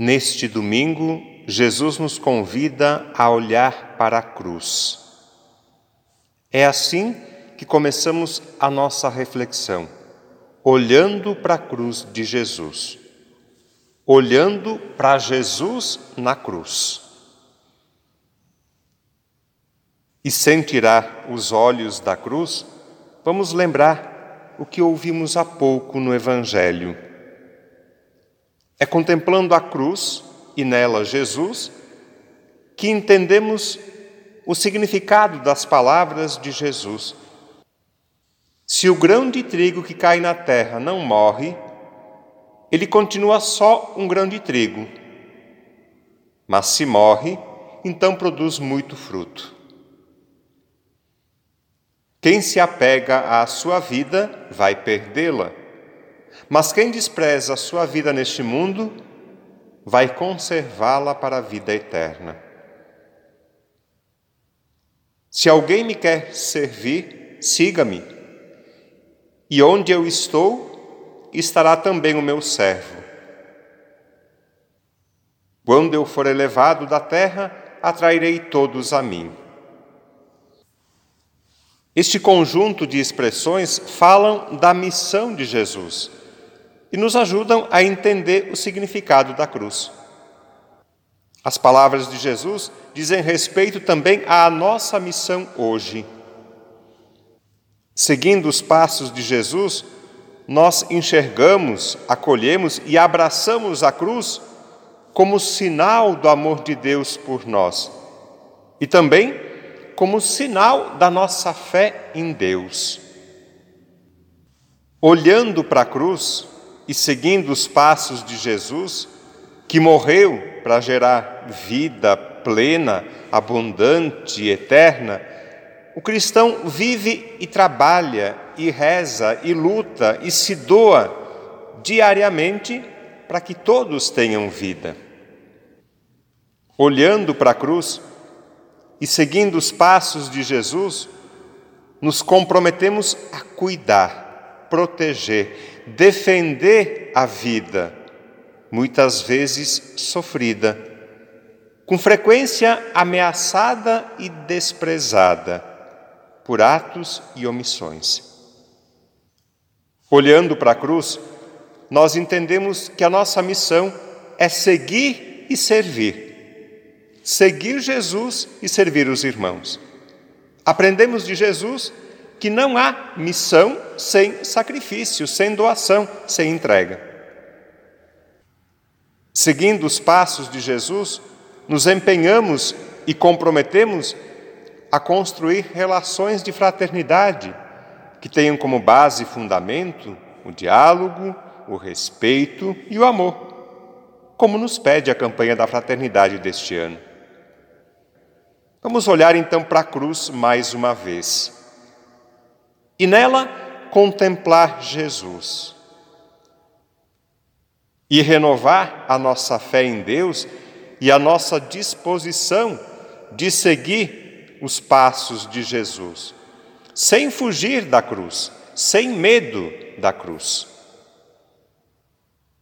Neste domingo, Jesus nos convida a olhar para a cruz. É assim que começamos a nossa reflexão, olhando para a cruz de Jesus, olhando para Jesus na cruz. E sem tirar os olhos da cruz, vamos lembrar o que ouvimos há pouco no Evangelho é contemplando a cruz e nela Jesus que entendemos o significado das palavras de Jesus. Se o grão de trigo que cai na terra não morre, ele continua só um grão de trigo. Mas se morre, então produz muito fruto. Quem se apega à sua vida vai perdê-la mas quem despreza a sua vida neste mundo, vai conservá-la para a vida eterna. Se alguém me quer servir, siga-me. E onde eu estou, estará também o meu servo. Quando eu for elevado da terra, atrairei todos a mim. Este conjunto de expressões falam da missão de Jesus e nos ajudam a entender o significado da cruz. As palavras de Jesus dizem respeito também à nossa missão hoje. Seguindo os passos de Jesus, nós enxergamos, acolhemos e abraçamos a cruz como sinal do amor de Deus por nós e também como sinal da nossa fé em Deus. Olhando para a cruz, e seguindo os passos de Jesus, que morreu para gerar vida plena, abundante e eterna, o cristão vive e trabalha e reza e luta e se doa diariamente para que todos tenham vida. Olhando para a cruz e seguindo os passos de Jesus, nos comprometemos a cuidar proteger, defender a vida, muitas vezes sofrida, com frequência ameaçada e desprezada por atos e omissões. Olhando para a cruz, nós entendemos que a nossa missão é seguir e servir. Seguir Jesus e servir os irmãos. Aprendemos de Jesus que não há missão sem sacrifício, sem doação, sem entrega. Seguindo os passos de Jesus, nos empenhamos e comprometemos a construir relações de fraternidade que tenham como base e fundamento o diálogo, o respeito e o amor, como nos pede a campanha da fraternidade deste ano. Vamos olhar então para a cruz mais uma vez e nela contemplar Jesus. E renovar a nossa fé em Deus e a nossa disposição de seguir os passos de Jesus, sem fugir da cruz, sem medo da cruz.